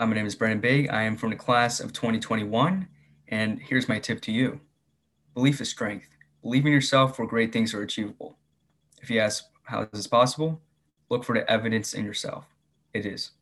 Uh, my name is Brendan Baig. I am from the class of 2021, and here's my tip to you belief is strength. Believe in yourself where great things are achievable. If you ask, how is this possible? Look for the evidence in yourself. It is.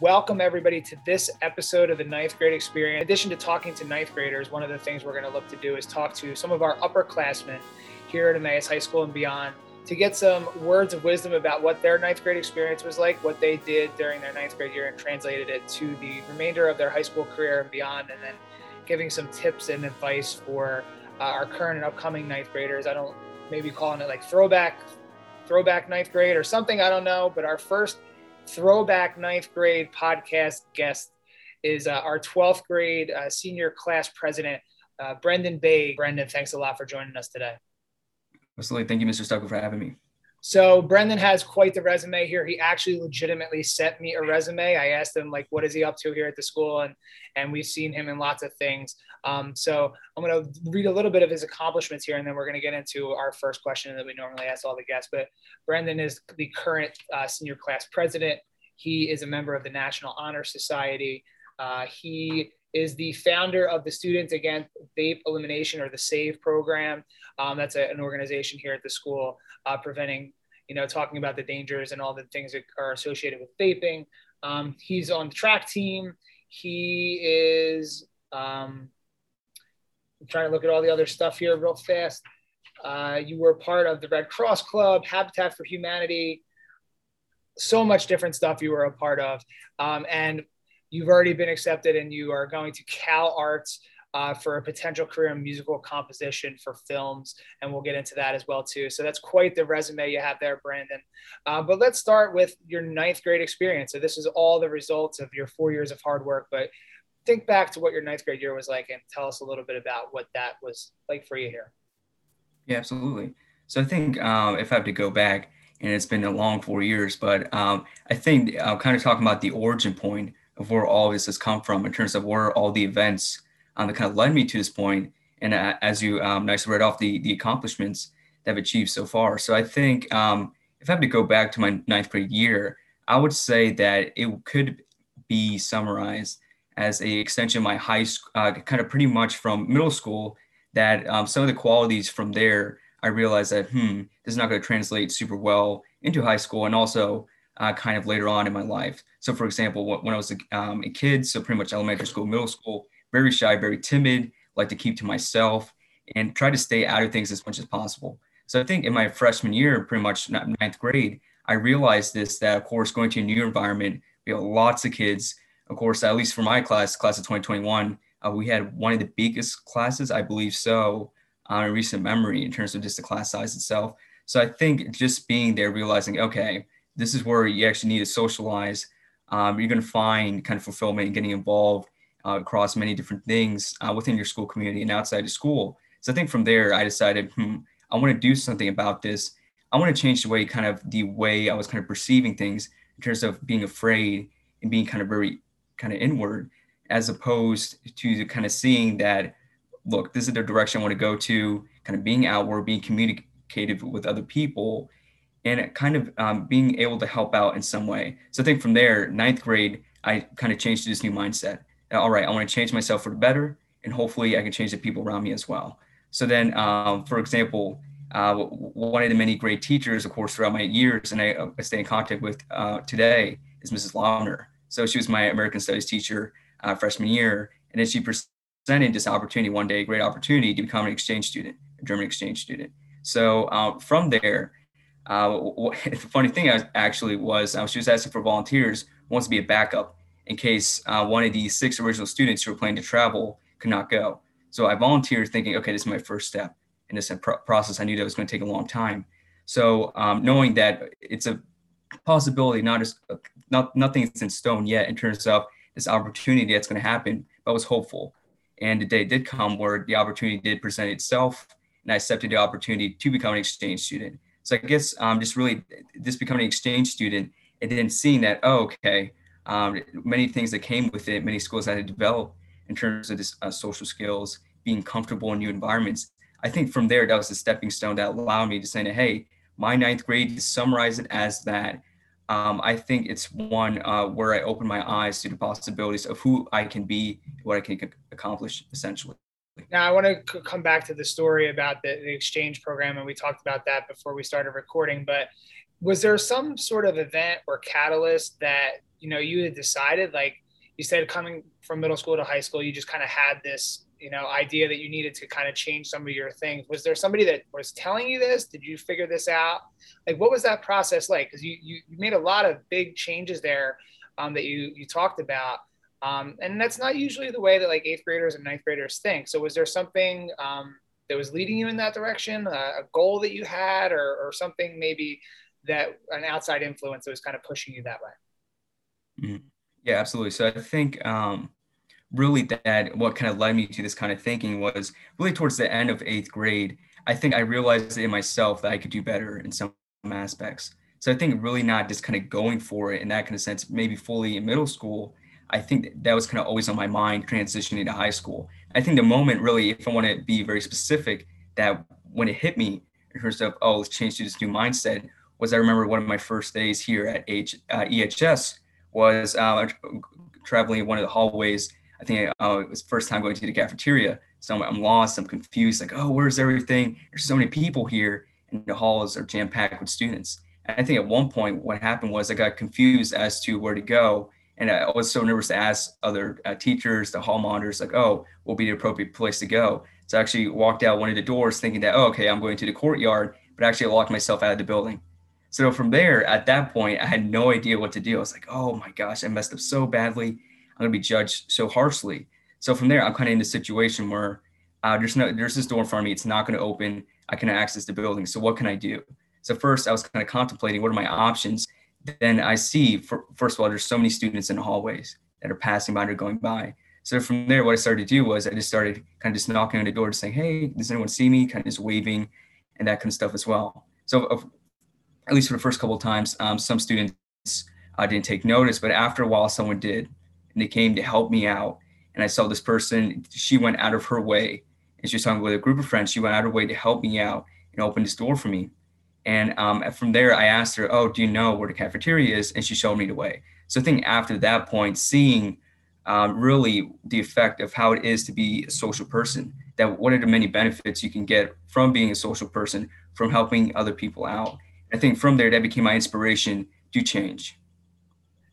Welcome, everybody, to this episode of the ninth grade experience. In addition to talking to ninth graders, one of the things we're going to look to do is talk to some of our upperclassmen here at Emmaus High School and beyond to get some words of wisdom about what their ninth grade experience was like, what they did during their ninth grade year, and translated it to the remainder of their high school career and beyond, and then giving some tips and advice for uh, our current and upcoming ninth graders. I don't maybe calling it like throwback, throwback ninth grade or something. I don't know, but our first throwback ninth grade podcast guest is uh, our 12th grade uh, senior class president, uh, Brendan Baig. Brendan, thanks a lot for joining us today. Absolutely. Thank you, Mr. Stucker, for having me. So Brendan has quite the resume here. He actually legitimately sent me a resume. I asked him like, what is he up to here at the school? And, and we've seen him in lots of things. Um, so I'm going to read a little bit of his accomplishments here, and then we're going to get into our first question that we normally ask all the guests. But Brendan is the current uh, senior class president. He is a member of the National Honor Society. Uh, he is the founder of the Students Against Vape Elimination or the SAVE program. Um, that's a, an organization here at the school uh, preventing, you know, talking about the dangers and all the things that are associated with vaping. Um, he's on the track team. He is, um, I'm trying to look at all the other stuff here real fast. Uh, you were part of the Red Cross Club, Habitat for Humanity, so much different stuff you were a part of. Um, and you've already been accepted and you are going to Cal Arts uh, for a potential career in musical composition for films, and we'll get into that as well too. So that's quite the resume you have there, Brandon. Uh, but let's start with your ninth grade experience. So this is all the results of your four years of hard work, but think back to what your ninth grade year was like and tell us a little bit about what that was like for you here. Yeah, absolutely. So I think um, if I have to go back, and it's been a long four years, but um, I think I'm kind of talking about the origin point of where all this has come from in terms of where all the events um, that kind of led me to this point, and uh, as you um, nicely read off the the accomplishments that I've achieved so far. So I think um, if I have to go back to my ninth grade year, I would say that it could be summarized as a extension of my high school, uh, kind of pretty much from middle school. That um, some of the qualities from there, I realized that hmm, this is not going to translate super well into high school, and also uh, kind of later on in my life. So, for example, when I was a, um, a kid, so pretty much elementary school, middle school, very shy, very timid, like to keep to myself and try to stay out of things as much as possible. So I think in my freshman year, pretty much ninth grade, I realized this that of course going to a new environment, we have lots of kids. Of course, at least for my class, class of 2021, uh, we had one of the biggest classes, I believe so, uh, in recent memory in terms of just the class size itself. So I think just being there, realizing, okay, this is where you actually need to socialize. Um, you're going to find kind of fulfillment and getting involved uh, across many different things uh, within your school community and outside of school. So I think from there, I decided, hmm, I want to do something about this. I want to change the way, kind of the way I was kind of perceiving things in terms of being afraid and being kind of very kind of inward, as opposed to kind of seeing that, look, this is the direction I want to go to, kind of being outward, being communicative with other people, and kind of um, being able to help out in some way. So I think from there, ninth grade, I kind of changed to this new mindset all right, I want to change myself for the better, and hopefully I can change the people around me as well. So then, um, for example, uh, one of the many great teachers, of course, throughout my years, and I, I uh, stay in contact with uh, today, is Mrs. Lautner. So she was my American Studies teacher uh, freshman year, and then she presented this opportunity one day, great opportunity to become an exchange student, a German exchange student. So uh, from there, uh, the funny thing actually was she was asking for volunteers, wants to be a backup in case uh, one of the six original students who were planning to travel could not go. So I volunteered thinking, okay, this is my first step in this process. I knew that was going to take a long time. So um, knowing that it's a possibility, not just not nothing's in stone yet in terms of this opportunity that's going to happen, but I was hopeful. And the day did come where the opportunity did present itself, and I accepted the opportunity to become an exchange student. So I guess um, just really just becoming an exchange student and then seeing that, oh, okay, um, many things that came with it, many skills I had to develop in terms of this uh, social skills, being comfortable in new environments. I think from there, that was a stepping stone that allowed me to say, hey, my ninth grade, to summarize it as that, um, I think it's one uh, where I open my eyes to the possibilities of who I can be, what I can accomplish essentially. Now, I want to come back to the story about the, the, exchange program, and we talked about that before we started recording. But was there some sort of event or catalyst that you know you had decided, like you said, coming from middle school to high school, you just kind of had this you know idea that you needed to kind of change some of your things. Was there somebody that was telling you this? Did you figure this out? Like what was that process like? Because you, you, made a lot of big changes there um, that you you talked about. Um, and that's not usually the way that like eighth graders and ninth graders think. So was there something um, that was leading you in that direction? A goal that you had or, or something maybe that an outside influence that was kind of pushing you that way? Mm-hmm. yeah absolutely. So i think um, really that what kind of led me to this kind of thinking was really towards the end of eighth grade. I think I realized in myself that I could do better in some aspects. So I think really not just kind of going for it in that kind of sense, maybe fully in middle school. I think that was kind of always on my mind transitioning to high school. I think the moment really, if I want to be very specific, that when it hit me in terms of, oh, let's change to this new mindset, was I remember one of my first days here at H, uh, EHS was uh, traveling one of the hallways I think uh, it was first time going to the cafeteria. So I'm, I'm, lost, I'm confused, like, oh, where's everything? There's so many people here, and the halls are jam packed with students. And I think at one point, what happened was I got confused as to where to go. And I was so nervous to ask other uh, teachers, the hall monitors, like, oh, will be the appropriate place to go. So I actually walked out one of the doors thinking that, oh, okay, I'm going to the courtyard, but actually locked myself out of the building. So from there, at that point, I had no idea what to do. I was like, oh my gosh, I messed up so badly. I'm going to be judged so harshly. So from there, I'm kind of in the situation where uh, there's no there's this door in front of me. It's not going to open. I can access the building. So what can I do? So first, I was kind of contemplating what are my options. Then I see, for, first of all, there's so many students in the hallways that are passing by or going by. So from there, what I started to do was I just started kind of just knocking on the door, just saying, "Hey, does anyone see me?" Kind of just waving, and that kind of stuff as well. So uh, at least for the first couple of times, um, some students uh, didn't take notice, but after a while, someone did and they came to help me out. And I saw this person, she went out of her way and she was talking with a group of friends. She went out of her way to help me out and open this door for me. And um, from there, I asked her, Oh, do you know where the cafeteria is? And she showed me the way. So I think after that point, seeing um, really the effect of how it is to be a social person, that one of the many benefits you can get from being a social person, from helping other people out. I think from there, that became my inspiration to change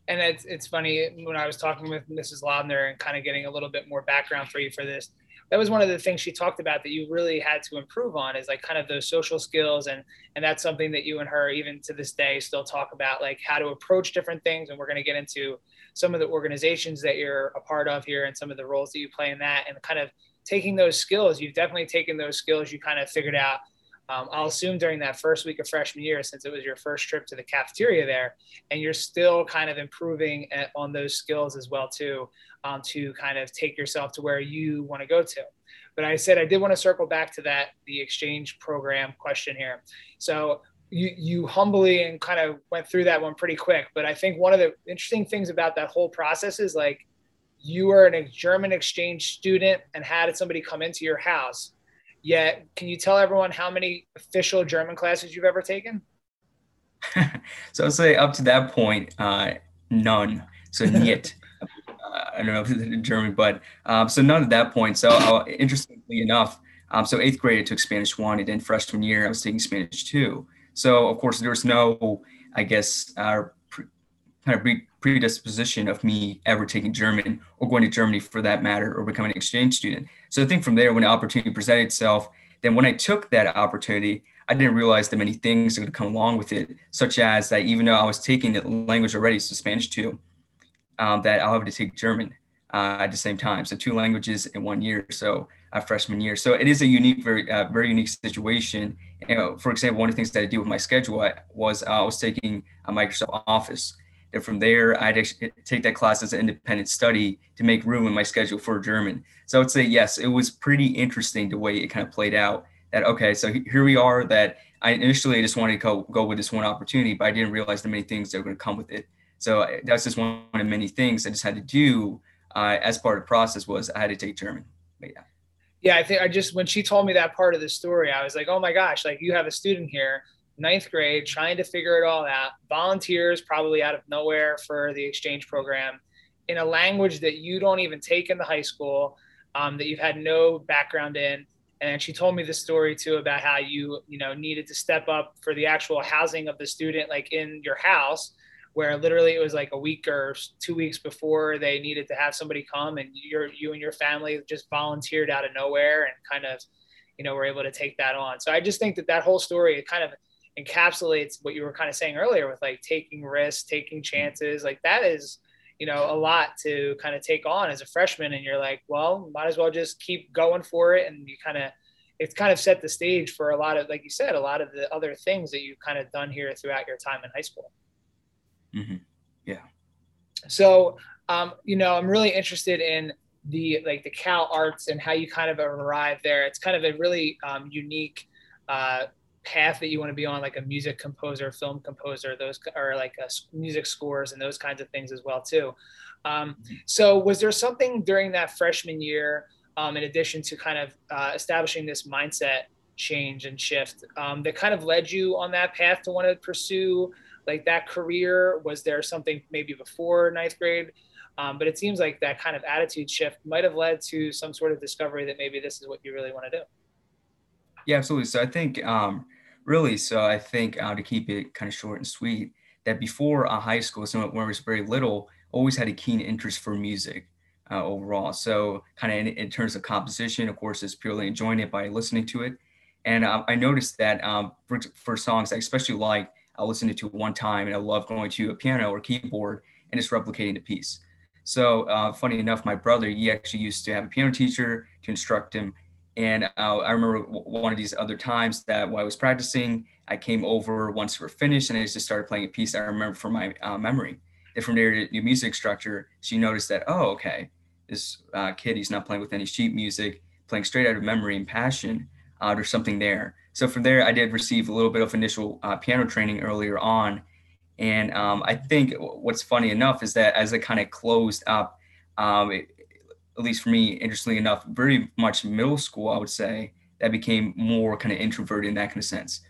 and it's it's funny when I was talking with Mrs. Laubner and kind of getting a little bit more background for you for this. That was one of the things she talked about that you really had to improve on is like kind of those social skills and and that's something that you and her even to this day still talk about like how to approach different things and we're going to get into some of the organizations that you're a part of here and some of the roles that you play in that and kind of taking those skills you've definitely taken those skills you kind of figured out um, I'll assume during that first week of freshman year, since it was your first trip to the cafeteria there, and you're still kind of improving at, on those skills as well too, um, to kind of take yourself to where you want to go to. But I said I did want to circle back to that the exchange program question here. So you you humbly and kind of went through that one pretty quick. But I think one of the interesting things about that whole process is like you were a German exchange student and had somebody come into your house Yet, can you tell everyone how many official German classes you've ever taken? so I'll say up to that point, uh, none. So niet. uh, I don't know if it's in German, but um, so none at that point. So uh, interestingly enough, um, so eighth grade I took Spanish one, and then freshman year I was taking Spanish two. So of course there was no, I guess, uh, kind of pre- predisposition of me ever taking German or going to Germany for that matter or becoming an exchange student. So I think from there, when the opportunity presented itself, then when I took that opportunity, I didn't realize that many things are going to come along with it, such as that even though I was taking the language already, so Spanish two, um, that I'll have to take German uh, at the same time. So two languages in one year, so uh, freshman year. So it is a unique, very, uh, very unique situation. You know, for example, one of the things that I do with my schedule was uh, I was taking a Microsoft Office. And from there, I'd take that class as an independent study to make room in my schedule for German. So I would say, yes, it was pretty interesting the way it kind of played out. That, okay, so here we are, that I initially just wanted to go, go with this one opportunity, but I didn't realize the many things that were going to come with it. So uh, that's just one of many things I just had to do uh, as part of the process was I had to take German. But yeah. Yeah, I think I just when she told me that part of the story, I was like, oh my gosh, like you have a student here, ninth grade, trying to figure it all out, volunteers probably out of nowhere for the exchange program in a language that you don't even take in the high school, um, that you've had no background in. And she told me the story too about how you, you know, needed to step up for the actual housing of the student, like in your house where literally it was like a week or two weeks before they needed to have somebody come and you're you and your family just volunteered out of nowhere and kind of you know were able to take that on so i just think that that whole story kind of encapsulates what you were kind of saying earlier with like taking risks taking chances like that is you know a lot to kind of take on as a freshman and you're like well might as well just keep going for it and you kind of it's kind of set the stage for a lot of like you said a lot of the other things that you've kind of done here throughout your time in high school Mm-hmm. Yeah. So, um, you know, I'm really interested in the like the Cal Arts and how you kind of arrive there. It's kind of a really um, unique uh, path that you want to be on, like a music composer, film composer, those or like uh, music scores and those kinds of things as well too. Um, so, was there something during that freshman year, um, in addition to kind of uh, establishing this mindset change and shift, um, that kind of led you on that path to want to pursue like that career? Was there something maybe before ninth grade? Um, but it seems like that kind of attitude shift might have led to some sort of discovery that maybe this is what you really want to do. Yeah, absolutely. So I think um, really, so I think uh, to keep it kind of short and sweet, that before uh, high school, so when I was very little, always had a keen interest for music uh, overall. So kind of in, in, terms of composition, of course, is purely enjoying it by listening to it. And um, I noticed that um, for, for songs I especially like, I listened to one time and I love going to a piano or keyboard and just replicating the piece. So uh, funny enough, my brother, he actually used to have a piano teacher to instruct him. And uh, I remember one of these other times that while I was practicing, I came over once we were finished and I just started playing a piece I remember from my uh, memory. And from there, the music instructor, she noticed that, oh, okay, this uh, kid, he's not playing with any sheet music, playing straight out of memory and passion. Uh, there's something there. So from there, I did receive a little bit of initial uh, piano training earlier on. And um, I think what's funny enough is that as it kind of closed up, um, at least for me, interestingly enough, very much middle school, I would say, that became more kind of introverted in that kind of sense.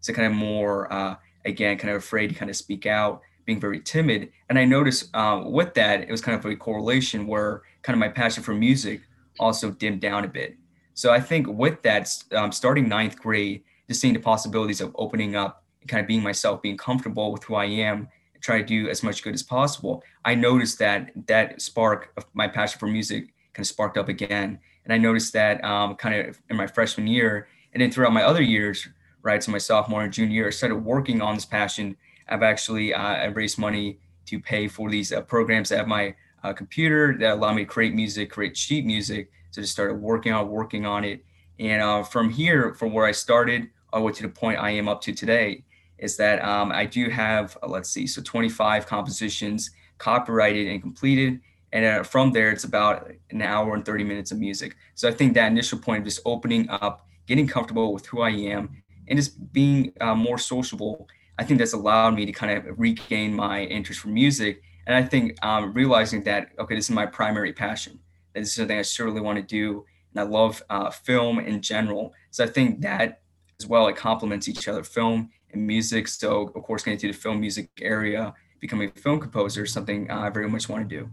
So kind of more, uh, again, kind of afraid to kind of speak out, being very timid. And I noticed uh, with that, it was kind of a correlation where kind of my passion for music also dimmed down a bit. So I think with that, um, starting ninth grade, just seeing the possibilities of opening up, kind of being myself, being comfortable with who I am, try to do as much good as possible. I noticed that that spark of my passion for music kind of sparked up again, and I noticed that um, kind of in my freshman year, and then throughout my other years, right, so my sophomore and junior year, I started working on this passion. I've actually uh, I raised money to pay for these uh, programs at my uh, computer that allow me to create music, create sheet music so just started working on working on it. And uh, from here, from where I started all the way to the point I am up to today, is that um, I do have, uh, let's see, so 25 compositions copyrighted and completed. And uh, from there, it's about an hour and 30 minutes of music. So I think that initial point of just opening up, getting comfortable with who I am, and just being uh, more sociable, I think that's allowed me to kind of regain my interest for music. And I think um, realizing that, okay, this is my primary passion this is something I certainly want to do. And I love uh, film in general. So I think that as well, it complements each other, film music. So of course, getting to the film music area, becoming a film composer is something I very much want to do.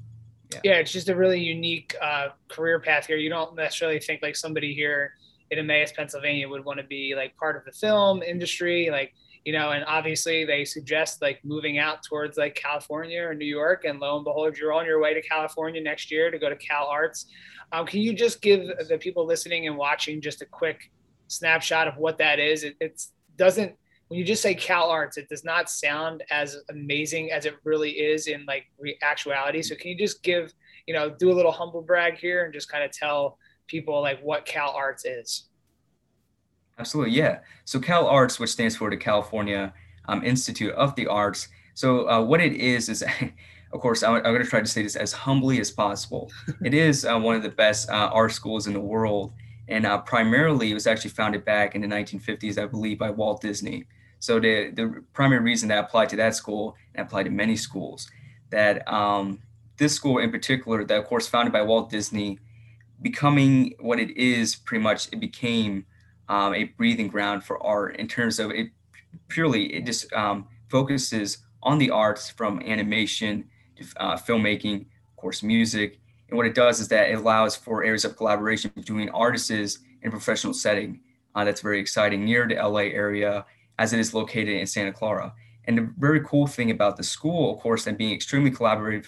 Yeah. yeah, it's just a really unique uh, career path here. You don't necessarily think like somebody here in Emmaus, Pennsylvania would want to be like part of the film industry. Like you know, and obviously they suggest like moving out towards like California or New York. And lo and behold, you're on your way to California next year to go to Cal Arts. Um, can you just give the people listening and watching just a quick snapshot of what that is? It it's, doesn't, when you just say Cal Arts, it does not sound as amazing as it really is in like actuality. So can you just give, you know, do a little humble brag here and just kind of tell people like what Cal Arts is? Absolutely, yeah. So Cal Arts, which stands for the California um, Institute of the Arts. So uh, what it is is, of course, I'm, I'm going to try to say this as humbly as possible. it is uh, one of the best uh, art schools in the world, and uh, primarily it was actually founded back in the 1950s, I believe, by Walt Disney. So the the primary reason that I applied to that school and applied to many schools, that um, this school in particular, that of course founded by Walt Disney, becoming what it is pretty much it became um, a breathing ground for art in terms of it purely it just um, focuses on the arts from animation uh, filmmaking of course music and what it does is that it allows for areas of collaboration between artists in professional setting uh, that's very exciting near the la area as it is located in santa clara. And the very cool thing about the school of course and being extremely collaborative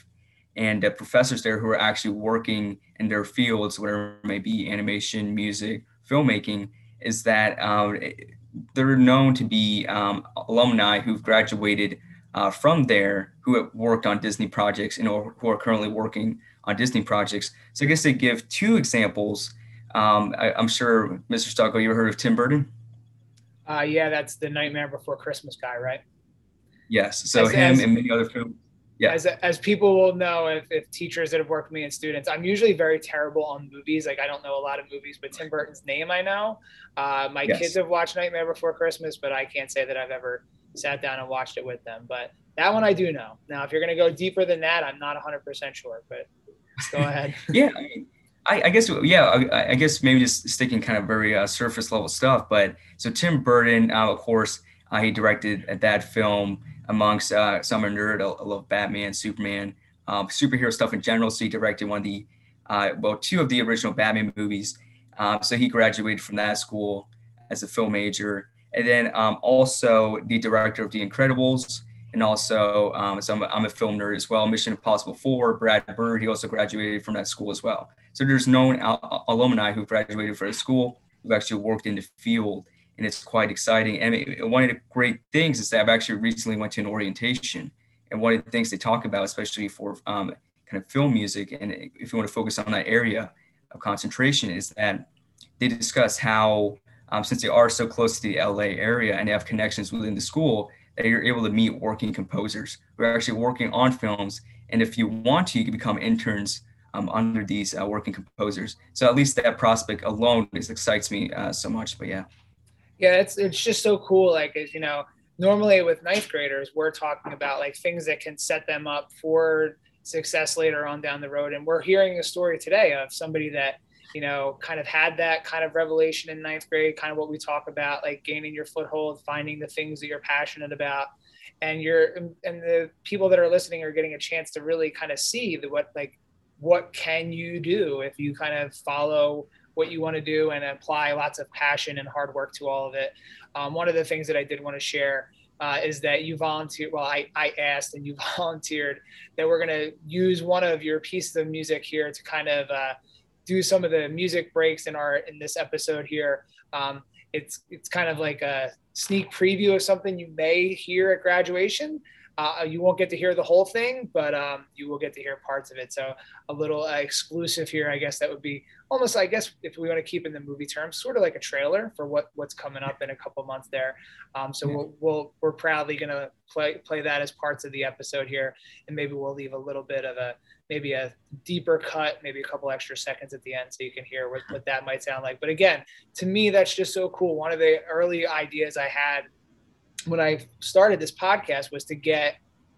and the professors there who are actually working in their fields, whatever it may be, animation, music, filmmaking, is that um, they're known to be um, alumni who've graduated uh, from there who have worked on Disney projects and who are currently working on Disney projects. So I guess they give two examples. Um, I, am sure, Mr. Stocko, you ever heard of Tim Burton? Uh, yeah, that's the Nightmare Before Christmas guy, right? Yes. So as, him as, and many other films yeah. as, as people will know if, if teachers that have worked with me and students i'm usually very terrible on movies like i don't know a lot of movies but tim burton's name i know uh, my yes. kids have watched nightmare before christmas but i can't say that i've ever sat down and watched it with them but that one i do know now if you're going to go deeper than that i'm not 100% sure but go ahead yeah I, mean, I, guess yeah I, I, guess maybe just sticking kind of very uh, surface level stuff but so tim burton uh, of course uh, he directed that film amongst uh, some nerd. I, love Batman, Superman, um, superhero stuff in general. So he directed one of the, uh, well, two of the original Batman movies. Um, so he graduated from that school as a film major. And then um, also the director of The Incredibles. And also, um, so I'm a, I'm a film nerd as well. Mission Impossible 4, Brad Bird, he also graduated from that school as well. So there's known al- alumni who graduated from the school who actually worked in the field and it's quite exciting. And one of the great things is that I've actually recently went to an orientation, and one of the things they talk about, especially for um, kind of film music, and if you want to focus on that area of concentration, is that they discuss how um, since they are so close to the LA area and they have connections within the school, that you're able to meet working composers who are actually working on films. And if you want to, you can become interns um, under these uh, working composers. So at least that prospect alone just excites me uh, so much. But yeah yeah it's it's just so cool like you know normally with ninth graders we're talking about like things that can set them up for success later on down the road and we're hearing a story today of somebody that you know kind of had that kind of revelation in ninth grade kind of what we talk about like gaining your foothold finding the things that you're passionate about and you're and the people that are listening are getting a chance to really kind of see the what like what can you do if you kind of follow what you want to do and apply lots of passion and hard work to all of it. Um, one of the things that I did want to share uh, is that you volunteered. Well, I, I asked and you volunteered that we're going to use one of your pieces of music here to kind of uh, do some of the music breaks in our in this episode here. Um, it's it's kind of like a sneak preview of something you may hear at graduation. Uh, you won't get to hear the whole thing, but um, you will get to hear parts of it. So a little uh, exclusive here, I guess that would be almost, I guess, if we want to keep in the movie terms, sort of like a trailer for what what's coming up in a couple months there. Um, so we'll, we'll we're proudly gonna play play that as parts of the episode here, and maybe we'll leave a little bit of a maybe a deeper cut, maybe a couple extra seconds at the end, so you can hear what, what that might sound like. But again, to me, that's just so cool. One of the early ideas I had when I started this podcast was to get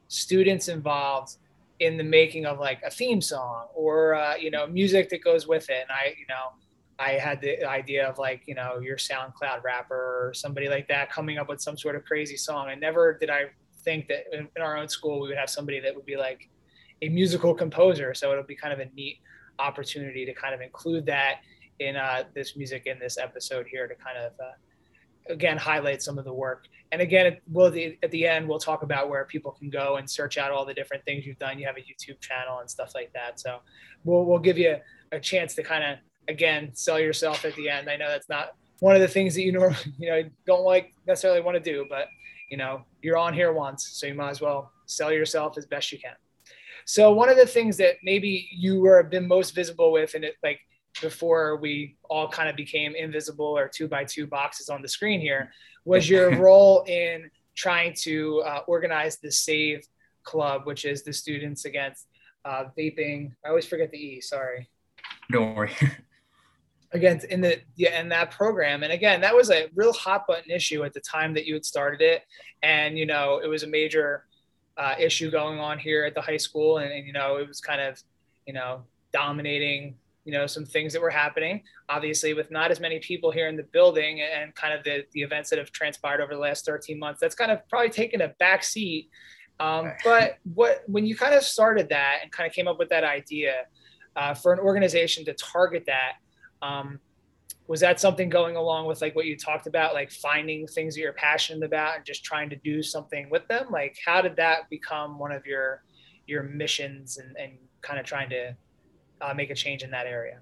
students involved in the making of like a theme song or uh, you know music that goes with it. And I, you know, I had the idea of like you know your SoundCloud rapper or somebody like that coming up with some sort of crazy song. And never did I think that in, in our own school we would have somebody that would be like a musical composer. So it'll be kind of a neat opportunity to kind of include that in uh, this music in this episode here to kind of uh, again highlight some of the work. And again we'll at the end we'll talk about where people can go and search out all the different things you've done. You have a youtube channel and stuff like that. So we'll, we'll give you a, chance to kind of again sell yourself at the end. I know that's not one of the things that you normally you know don't like necessarily want to do but you know you're on here once so you might as well sell yourself as best you can. So one of the things that maybe you were been most visible with and it like before we all kind of became invisible or two by two boxes on the screen here was your role in trying to uh, organize the save club which is the students against uh, vaping. I always forget the e sorry. Don't worry. Against in the yeah in that program. And again that was a real hot button issue at the time that you had started it. And you know it was a major uh, issue going on here at the high school. And, and you know it was kind of you know dominating you know some things that were happening obviously with not as many people here in the building and kind of the, the events that have transpired over the last 13 months that's kind of probably taken a back seat. Um, but what when you kind of started that and kind of came up with that idea uh, for an organization to target that um, was that something going along with like what you talked about like finding things that you're passionate about and just trying to do something with them? Like how did that become one of your your missions and, and kind of trying to uh, make a change in that area?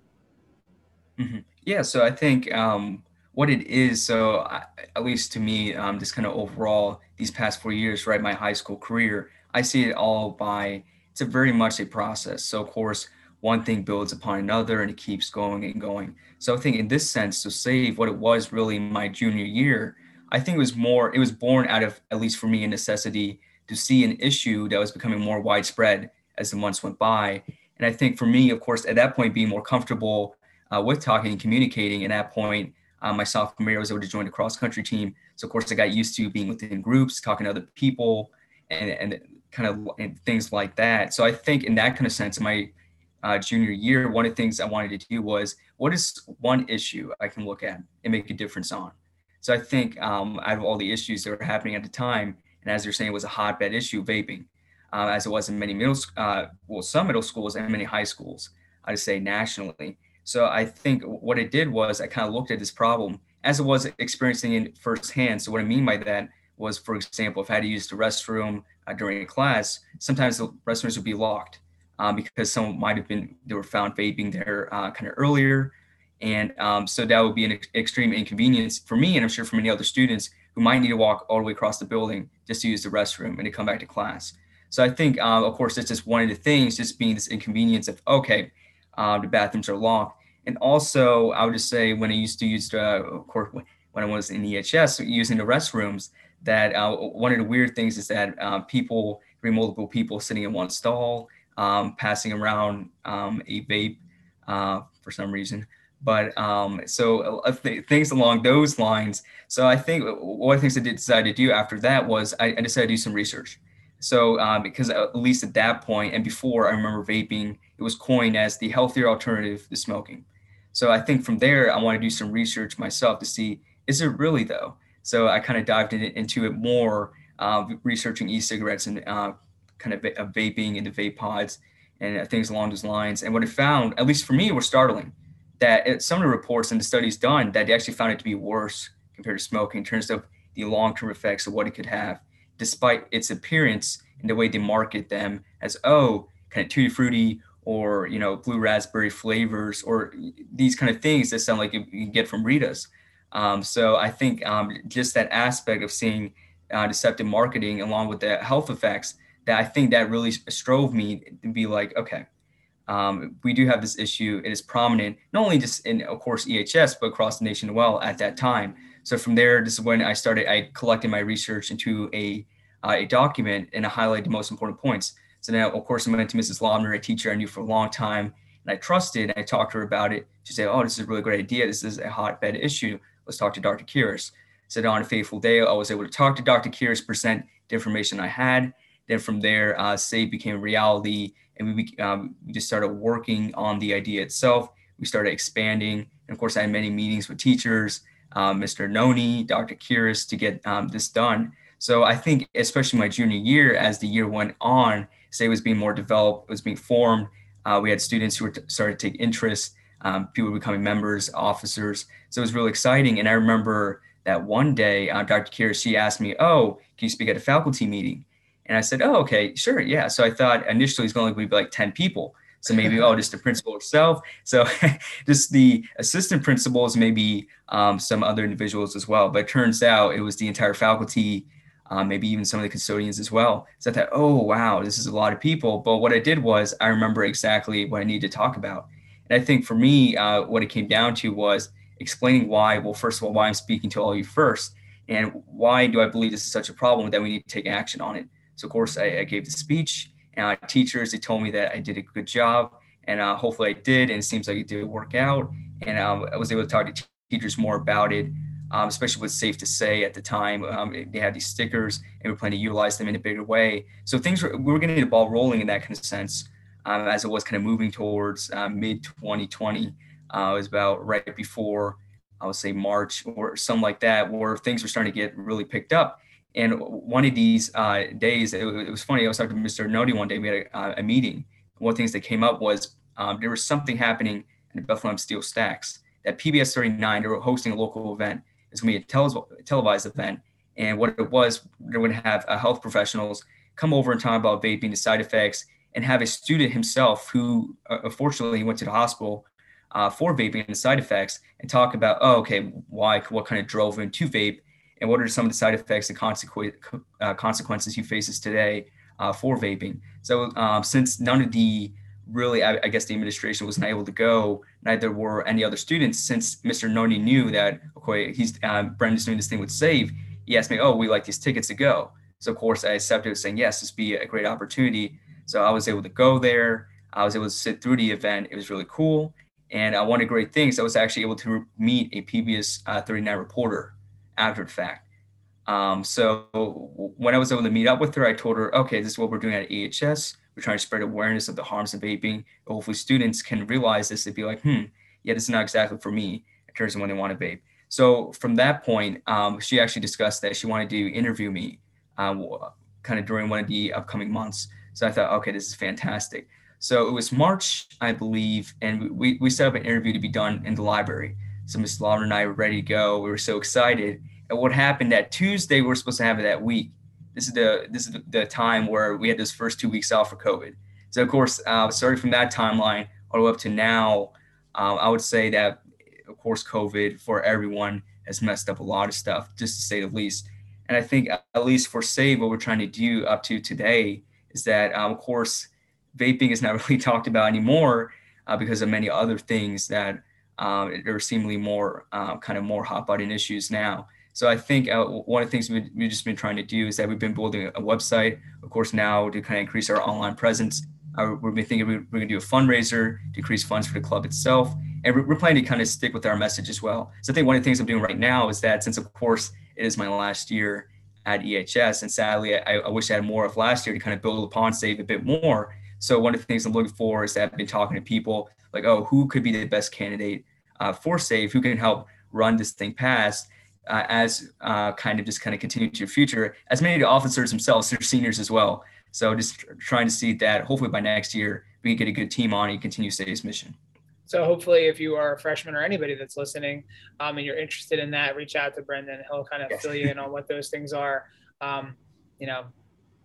Mm-hmm. Yeah, so I think um, what it is, so I, at least to me, um, just kind of overall, these past four years, right, my high school career, I see it all by it's a very much a process. So of course, one thing builds upon another, and it keeps going and going. So I think in this sense, to save what it was really my junior year, I think it was more, it was born out of at least for me a necessity to see an issue that was becoming more widespread as the months went by and I think for me, of course, at that point, being more comfortable uh, with talking and communicating, at that point, um, my sophomore year, I was able to join the cross country team. So of course, I got used to being within groups, talking to other people, and and kind of and things like that. So I think in that kind of sense, my uh, junior year, one of the things I wanted to do was what is one issue I can look at and make a difference on. So I think um, out of all the issues that were happening at the time, and as you're saying, it was a hotbed issue, vaping uh, as it was in many middle, uh, well, some middle schools and many high schools, I'd say nationally. So I think what it did was I kind of looked at this problem as it was experiencing it firsthand. So what I mean by that was, for example, if I had to use the restroom uh, during a class, sometimes the restrooms would be locked um, because someone might have been, they were found vaping there uh, kind of earlier. And um, so that would be an ex- extreme inconvenience for me, and I'm sure for many other students who might need to walk all the way across the building just to use the restroom and to come back to class. So I think, um, of course, that's just one of the things, just being this inconvenience of, okay, um, the bathrooms are locked. And also, I would just say when I used to use, uh, of course, when I was in EHS, using the restrooms, that uh, one of the weird things is that uh, people, three multiple people sitting in one stall, um, passing around um, a vape uh, for some reason. But um, so uh, th- things along those lines. So I think one of the things I did decide to do after that was I, I decided to do some research. So, um, because at least at that point and before, I remember vaping, it was coined as the healthier alternative to smoking. So, I think from there, I want to do some research myself to see is it really though? So, I kind of dived in, into it more, uh, researching e cigarettes and uh, kind of uh, vaping the vape pods and uh, things along those lines. And what I found, at least for me, was startling that it, some of the reports and the studies done that they actually found it to be worse compared to smoking in terms of the long term effects of what it could have despite its appearance and the way they market them as oh kind of tutti frutti or you know blue raspberry flavors or these kind of things that sound like you, can get from Rita's. Um, so I think um, just that aspect of seeing uh, deceptive marketing along with the health effects that I think that really strove me to be like okay. Um, we do have this issue. It is prominent, not only just in, of course, EHS, but across the nation as well at that time. So from there, this is when I started. I collected my research into a uh, a document and I highlighted the most important points. So now, of course, I went to Mrs. Lobner, a teacher I knew for a long time, and I trusted. I talked to her about it. She said, "Oh, this is a really great idea. This is a hotbed issue. Let's talk to Dr. Kiris." So on a fateful day, I was able to talk to Dr. Kiris, present the information I had. Then from there, uh, SAVE became reality, and we, um, we just started working on the idea itself. We started expanding, and of course, I had many meetings with teachers um, Mr. Noni, Dr. Kiris to get um, this done. So I think, especially my junior year, as the year went on, say was being more developed, was being formed. Uh, we had students who were t- started to take interest, um, people becoming members, officers. So it was really exciting. And I remember that one day, uh, Dr. Kiris, she asked me, "Oh, can you speak at a faculty meeting?" And I said, "Oh, okay, sure, yeah." So I thought initially it's going to be like ten people. So maybe, oh, just the principal herself. So just the assistant principals, maybe um, some other individuals as well. But it turns out it was the entire faculty, um, maybe even some of the custodians as well. So I thought, oh, wow, this is a lot of people. But what I did was I remember exactly what I needed to talk about. And I think for me, uh, what it came down to was explaining why, well, first of all, why I'm speaking to all of you first, and why do I believe this is such a problem that we need to take action on it. So, of course, I, I gave the speech uh, teachers, they told me that I did a good job, and uh, hopefully I did. And it seems like it did work out. And um, I was able to talk to teachers more about it, um, especially what's safe to say at the time. Um, they had these stickers, and we are planning to utilize them in a bigger way. So things were we were getting the ball rolling in that kind of sense. um, as it was kind of moving towards uh, mid 2020. Uh, it was about right before I would say March or something like that, where things were starting to get really picked up. And one of these uh, days, it, it, was funny. I was talking to Mr. Nodi one day. We had a, a meeting. One of the things that came up was um, there was something happening in the Bethlehem Steel Stacks. That PBS 39, they were hosting a local event. It's going to be a tele- televised event. And what it was, they're going to have uh, health professionals come over and talk about vaping, the side effects, and have a student himself who, uh, unfortunately, went to the hospital uh, for vaping and the side effects and talk about, oh, okay, why, what kind of drove him to vape, and what are some of the side effects and consequences uh, consequences he faces today uh, for vaping. So um, since none of the really, I, I, guess the administration was not able to go, neither were any other students. Since Mr. Noni knew that, okay, he's uh, Brendan's doing this thing with Save, he asked me, oh, we like these tickets to go. So of course I accepted, saying yes, this be a great opportunity. So I was able to go there. I was able to sit through the event. It was really cool. And uh, one great things, I was actually able to meet a PBS uh, 39 reporter after the fact. Um, so when I was able to meet up with her, I told her, okay, this is what we're doing at EHS. We're trying to spread awareness of the harms of vaping. Hopefully students can realize this and be like, hmm, yeah, this is not exactly for me in terms of when they want to vape. So from that point, um, she actually discussed that she wanted to interview me um, kind of during one of the upcoming months. So I thought, okay, this is fantastic. So it was March, I believe, and we, we set up an interview to be done in the library. So Ms. Lauren and I were ready to go. We were so excited. And what happened that Tuesday, we are supposed to have it that week. This is the this is the, time where we had those first two weeks off for COVID. So of course, uh, starting from that timeline all the way up to now, um, I would say that of course COVID for everyone has messed up a lot of stuff, just to say the least. And I think at least for Save, what we're trying to do up to today is that, um, of course, vaping is not really talked about anymore uh, because of many other things that um, are seemingly more uh, kind of more hot button issues now. So I think uh, one of the things we've, we've, just been trying to do is that we've been building a website, of course, now to kind of increase our online presence. Uh, we've been thinking we're, we're going to do a fundraiser to increase funds for the club itself. And we're, we're planning to kind of stick with our message as well. So I think one of the things I'm doing right now is that since, of course, it is my last year at EHS, and sadly, I, I wish I had more of last year to kind of build upon, save a bit more so one of the things I'm looking for is that I've been talking to people like, oh, who could be the best candidate uh, for SAVE? Who can help run this thing past? Uh, as uh, kind of just kind of continue to your future, as many of the officers themselves, they're seniors as well. So just trying to see that hopefully by next year we can get a good team on and continue SAVE's mission. So hopefully, if you are a freshman or anybody that's listening, um, and you're interested in that, reach out to Brendan. He'll kind of yes. fill you in on what those things are. Um, you know,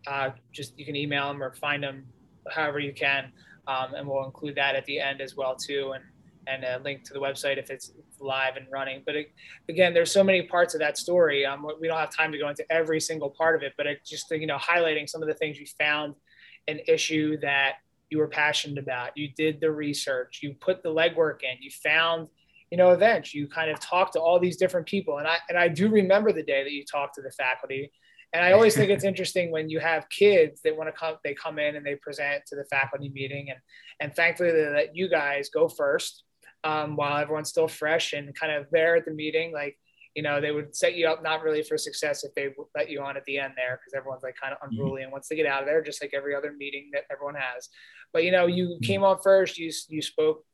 uh, just you can email him or find him however you can. Um, and we'll include that at the end as well too, and and a link to the website if it's live and running. But it, again, there's so many parts of that story. Um, we don't have time to go into every single part of it, but it just you know highlighting some of the things you found an issue that you were passionate about. You did the research, you put the legwork in, you found you know events, you kind of talked to all these different people, and I and I do remember the day that you talked to the faculty and I always think it's interesting when you have kids that want to come, they come in and they present to the faculty meeting, and and thankfully they let you guys go first um, while everyone's still fresh and kind of there at the meeting. Like you know, they would set you up not really for success if they let you on at the end there because everyone's like kind of mm-hmm. unruly mm-hmm. and wants to get out of there, just like every other meeting that everyone has. But you know, you mm-hmm. came on first. You you spoke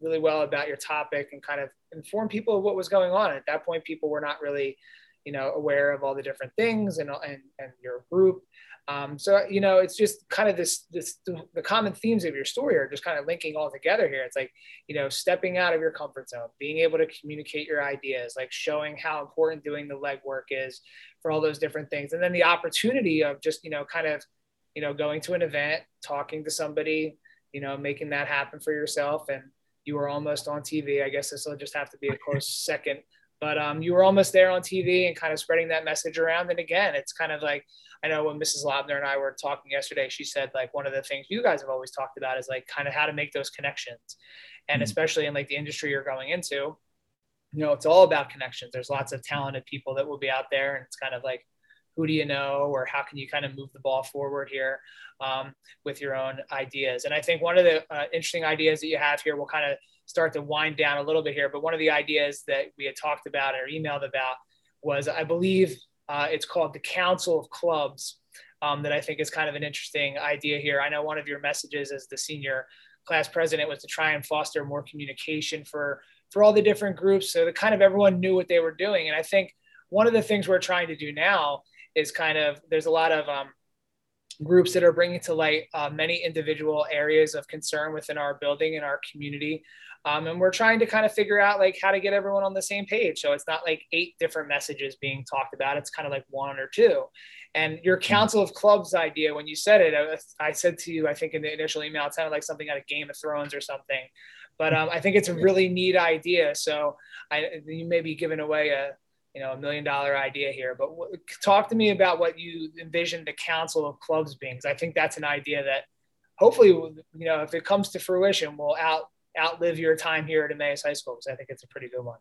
really well about your topic and kind of informed people of what was going on. At that point, people were not really you know aware of all the different things and and, and your group. Um, so you know it's just kind of this this the common themes of your story are just kind of linking all together here. It's like you know stepping out of your comfort zone being able to communicate your ideas like showing how important doing the legwork is for all those different things. And then the opportunity of just you know kind of you know going to an event talking to somebody you know making that happen for yourself and you were almost on tv i guess this will just have to be a close second but um, you were almost there on TV and kind of spreading that message around. And again, it's kind of like I know when Mrs. Lobner and I were talking yesterday, she said like one of the things you guys have always talked about is like kind of how to make those connections, and mm-hmm. especially in like the industry you're going into, you know, it's all about connections. There's lots of talented people that will be out there, and it's kind of like who do you know or how can you kind of move the ball forward here um, with your own ideas and i think one of the uh, interesting ideas that you have here will kind of start to wind down a little bit here. But one of the ideas that we had talked about or emailed about was, I believe, uh, it's called the Council of Clubs. um, that I think is kind of an interesting idea here. I know one of your messages as the senior class president was to try and foster more communication for for all the different groups so that kind of everyone knew what they were doing. And I think one of the things we're trying to do now is kind of there's a lot of um, groups that are bringing to light uh, many individual areas of concern within our building and our community. Um, and we're trying to kind of figure out like how to get everyone on the same page. So it's not like eight different messages being talked about. It's kind of like one or two. And your mm-hmm. council of clubs idea, when you said it, I, I said to you, I think in the initial email, it sounded like something out of Game of Thrones or something. But um, I think it's a really neat idea. So I, you may be giving away a, you know, a million dollar idea here, but w- talk to me about what you envision the council of clubs being. Because I think that's an idea that hopefully, you know, if it comes to fruition, will out outlive your time here at Emmaus High School. Because I think it's a pretty good one.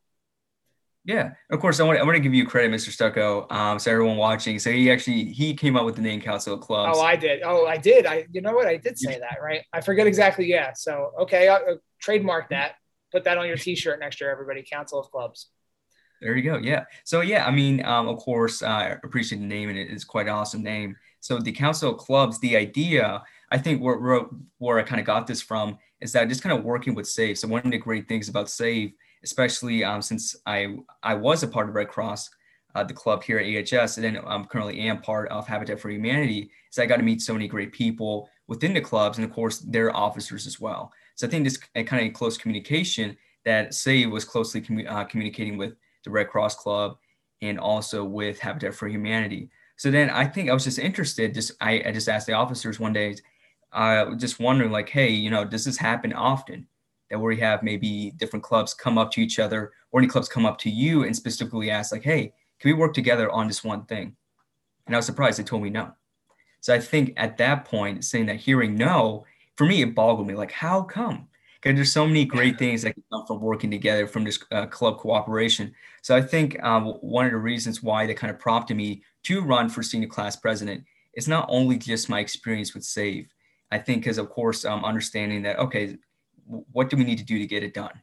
Yeah, of course. I want, I want to give you credit, Mr. Stucco. Um, so everyone watching, so he actually he came up with the name Council of Clubs. Oh, I did. Oh, I did. I you know what? I did say that, right? I forget exactly. Yeah. So okay, I'll, I'll trademark that. Put that on your T-shirt next year, everybody. Council of Clubs. There you go. Yeah. So yeah, I mean, um, of course, I appreciate the name, and it is quite an awesome name. So the Council of Clubs, the idea, I think where where, where I kind of got this from is that just kind of working with Save. So one of the great things about Save especially um, since I I was a part of Red Cross, uh, the club here at AHS, and then I'm currently am part of Habitat for Humanity. is I got to meet so many great people within the clubs, and of course their officers as well. So I think this kind of close communication that SAVE was closely commu- uh, communicating with the Red Cross Club and also with Habitat for Humanity. So then I think I was just interested. Just I, I just asked the officers one day, uh, just wondering like, hey, you know, does this happen often? that where you have maybe different clubs come up to each other or any clubs come up to you and specifically ask like hey can we work together on this one thing and i was surprised they told me no so i think at that point saying that hearing no for me it boggled me like how come because there's so many great things that can come from working together from this uh, club cooperation. So i think um, one of the reasons why that kind of prompted me to run for senior class president is not only just my experience with save. I think because of course um, understanding that okay what do we need to do to get it done?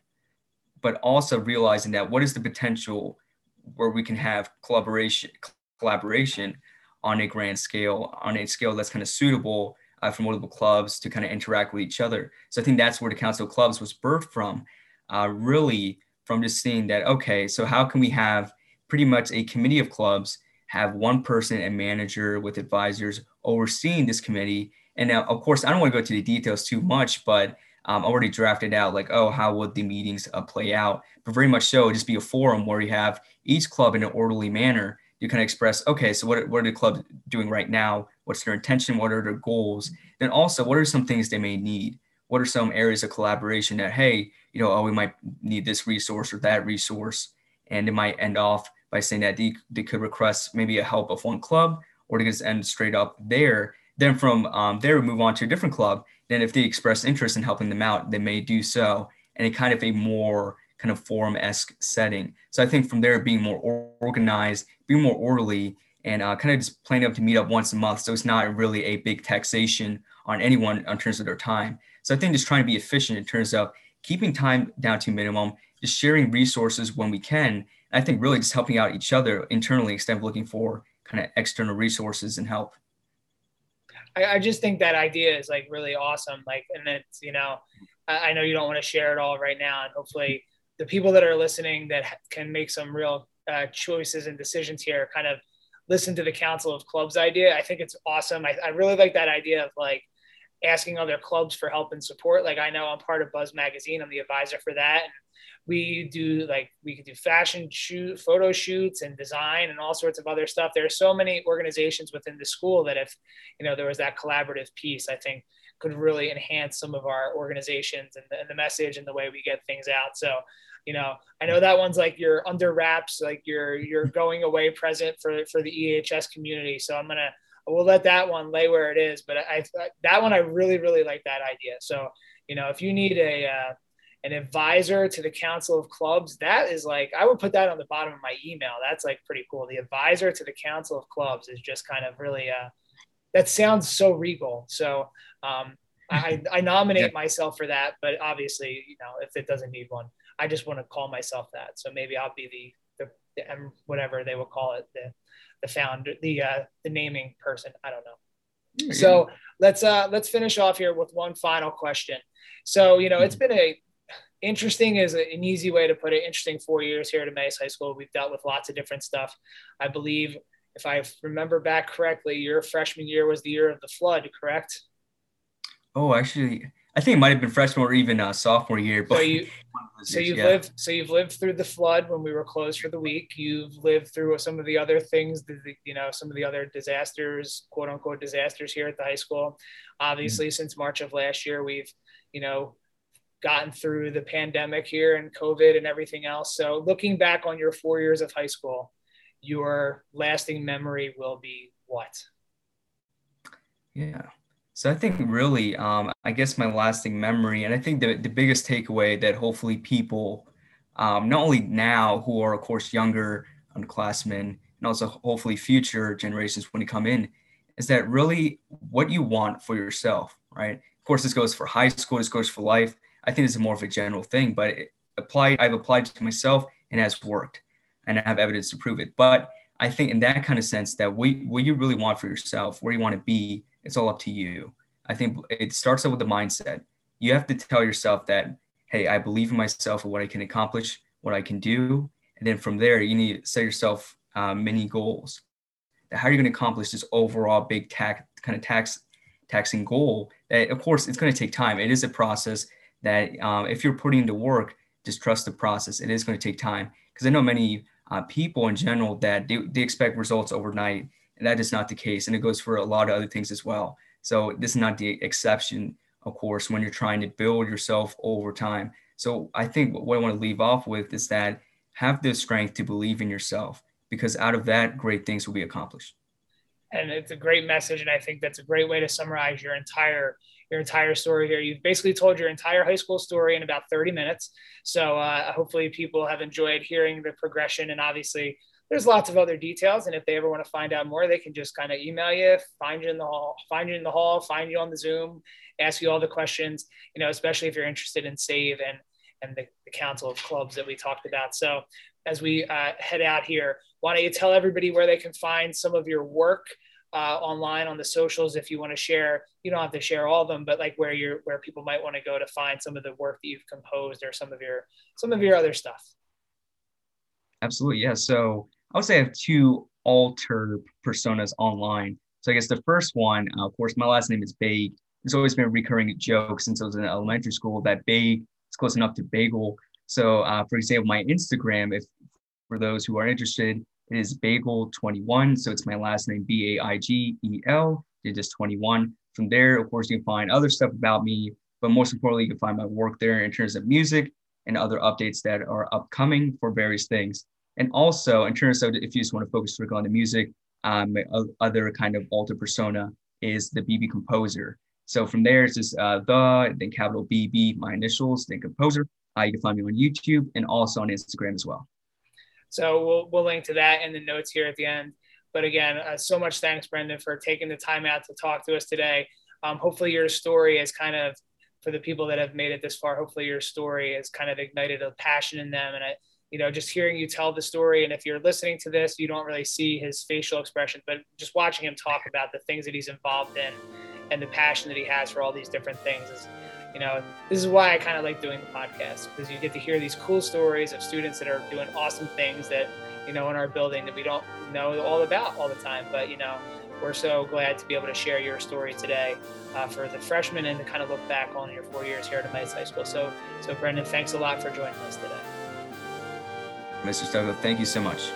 But also realizing that what is the potential where we can have collaboration collaboration on a grand scale, on a scale that's kind of suitable uh, for multiple clubs to kind of interact with each other. So I think that's where the Council of Clubs was birthed from, uh, really from just seeing that, okay, so how can we have pretty much a committee of clubs have one person and manager with advisors overseeing this committee. And now, of course, I don't want to go to the details too much, but um, already drafted out like, oh, how would the meetings uh, play out? But very much so, just be a forum where you have each club in an orderly manner. You kind of express, okay, so what, what are the clubs doing right now? What's their intention? What are their goals? Then also, what are some things they may need? What are some areas of collaboration that, hey, you know, oh, we might need this resource or that resource. And it might end off by saying that they, they could request maybe a help of one club or they just end straight up there. Then from um, there, we move on to a different club then if they express interest in helping them out, they may do so in a kind of a more kind of forum-esque setting. So I think from there, being more organized, being more orderly, and uh, kind of just planning up to meet up once a month. So it's not really a big taxation on anyone in terms of their time. So I think just trying to be efficient in terms of keeping time down to minimum, just sharing resources when we can. I think really just helping out each other internally instead of looking for kind of external resources and help. I, I just think that idea is like really awesome. Like, and it's, you know, I, I know you don't want to share it all right now. And hopefully the people that are listening that can make some real uh, choices and decisions here kind of listen to the council of clubs idea. I think it's awesome. I, I really like that idea of like asking other clubs for help and support. Like I know I'm part of Buzz Magazine. I'm the advisor for that. And we do like we could do fashion shoot photo shoots and design and all sorts of other stuff there are so many organizations within the school that if you know there was that collaborative piece i think could really enhance some of our organizations and the, and the message and the way we get things out so you know i know that one's like you're under wraps like you're you're going away present for for the ehs community. So i'm gonna we'll let that one lay where it is. But i, I that one i really really like that idea. So you know if you need a uh, an advisor to the council of clubs that is like i would put that on the bottom of my email. That's like pretty cool. The advisor to the council of clubs is just kind of really uh that sounds so regal. So um I, I nominate yeah. myself for that. But obviously you know if it doesn't need one i just want to call myself that so maybe i'll be the the, the whatever they will call it the the founder the uh the naming person i don't know Yeah. So let's uh let's finish off here with one final question. So you know mm-hmm. it's been a interesting is an easy way to put it. Interesting four years here at Emmaus High School. We've dealt with lots of different stuff. I believe, if I remember back correctly, your freshman year was the year of the flood, correct? Oh, actually, I think it might have been freshman or even uh, sophomore year. But so you, so you've yeah. lived, so you've lived through the flood when we were closed for the week. You've lived through some of the other things, the, you know, some of the other disasters, quote unquote disasters here at the high school. Obviously, mm-hmm. since March of last year, we've, you know, gotten through the pandemic here and COVID and everything else. So looking back on your four years of high school, your lasting memory will be what? Yeah. So I think really, um, I guess my lasting memory, and I think the, the biggest takeaway that hopefully people, um, not only now who are of course younger underclassmen, and also hopefully future generations when they come in, is that really what you want for yourself, right? Of course, this goes for high school, this goes for life. I think is more of a general thing, but it applied, I've applied to myself and has worked, and I have evidence to prove it. But I think in that kind of sense that what, what you really want for yourself, where you want to be, it's all up to you. I think it starts out with the mindset. You have to tell yourself that, hey, I believe in myself and what I can accomplish, what I can do. And then from there, you need to set yourself uh, many goals. How are you going to accomplish this overall big tax kind of tax taxing goal? That of course it's going to take time. It is a process that um, if you're putting into work, just trust the process. It is going to take time because I know many uh, people in general that they, they expect results overnight and that is not the case. And it goes for a lot of other things as well. So this is not the exception, of course, when you're trying to build yourself over time. So I think what I want to leave off with is that have the strength to believe in yourself because out of that, great things will be accomplished. And it's a great message. And I think that's a great way to summarize your entire your entire story here. You've basically told your entire high school story in about 30 minutes. So uh, hopefully people have enjoyed hearing the progression and obviously there's lots of other details. And if they ever want to find out more, they can just kind of email you, find you in the hall, find you in the hall, find you on the Zoom, ask you all the questions, you know, especially if you're interested in SAVE and, and the, the Council of Clubs that we talked about. So as we uh, head out here, why don't you tell everybody where they can find some of your work uh, online on the socials if you want to share you don't have to share all of them but like where you're where people might want to go to find some of the work that you've composed or some of your some of your other stuff absolutely yeah so I would say I have two alter personas online. So I guess the first one, uh, of course, my last name is Baig. It's always been a recurring joke since I was in elementary school that Baig is close enough to bagel. So, uh, for example, my Instagram, if for those who are interested, it is baigel21. So it's my last name, B A I G E L, just 21. From there, of course, you can find other stuff about me, but most importantly, you can find my work there in terms of music and other updates that are upcoming for various things. And also, in terms of if you just want to focus strictly on the music, um, other kind of alter persona is the BB composer. So from there, it's just uh, the, then capital BB, my initials, then composer. Uh, you can find me on YouTube and also on Instagram as well. So we'll, we'll link to that in the notes here at the end. But again, uh, so much thanks, Brendan, for taking the time out to talk to us today. Um, hopefully, your story is kind of, for the people that have made it this far, hopefully your story has kind of ignited a passion in them. And I, you know, just hearing you tell the story. And if you're listening to this, you don't really see his facial expressions, but just watching him talk about the things that he's involved in and the passion that he has for all these different things is, you know, this is why I kind of like doing the podcast because you get to hear these cool stories of students that are doing awesome things that, you know, in our building that we don't know all about all the time. But, you know, we're so glad to be able to share your story today uh, for the freshmen and to kind of look back on your four years here at Emmaus High School. So, so Brendan, thanks a lot for joining us today. Mr. Stuggle, thank you so much.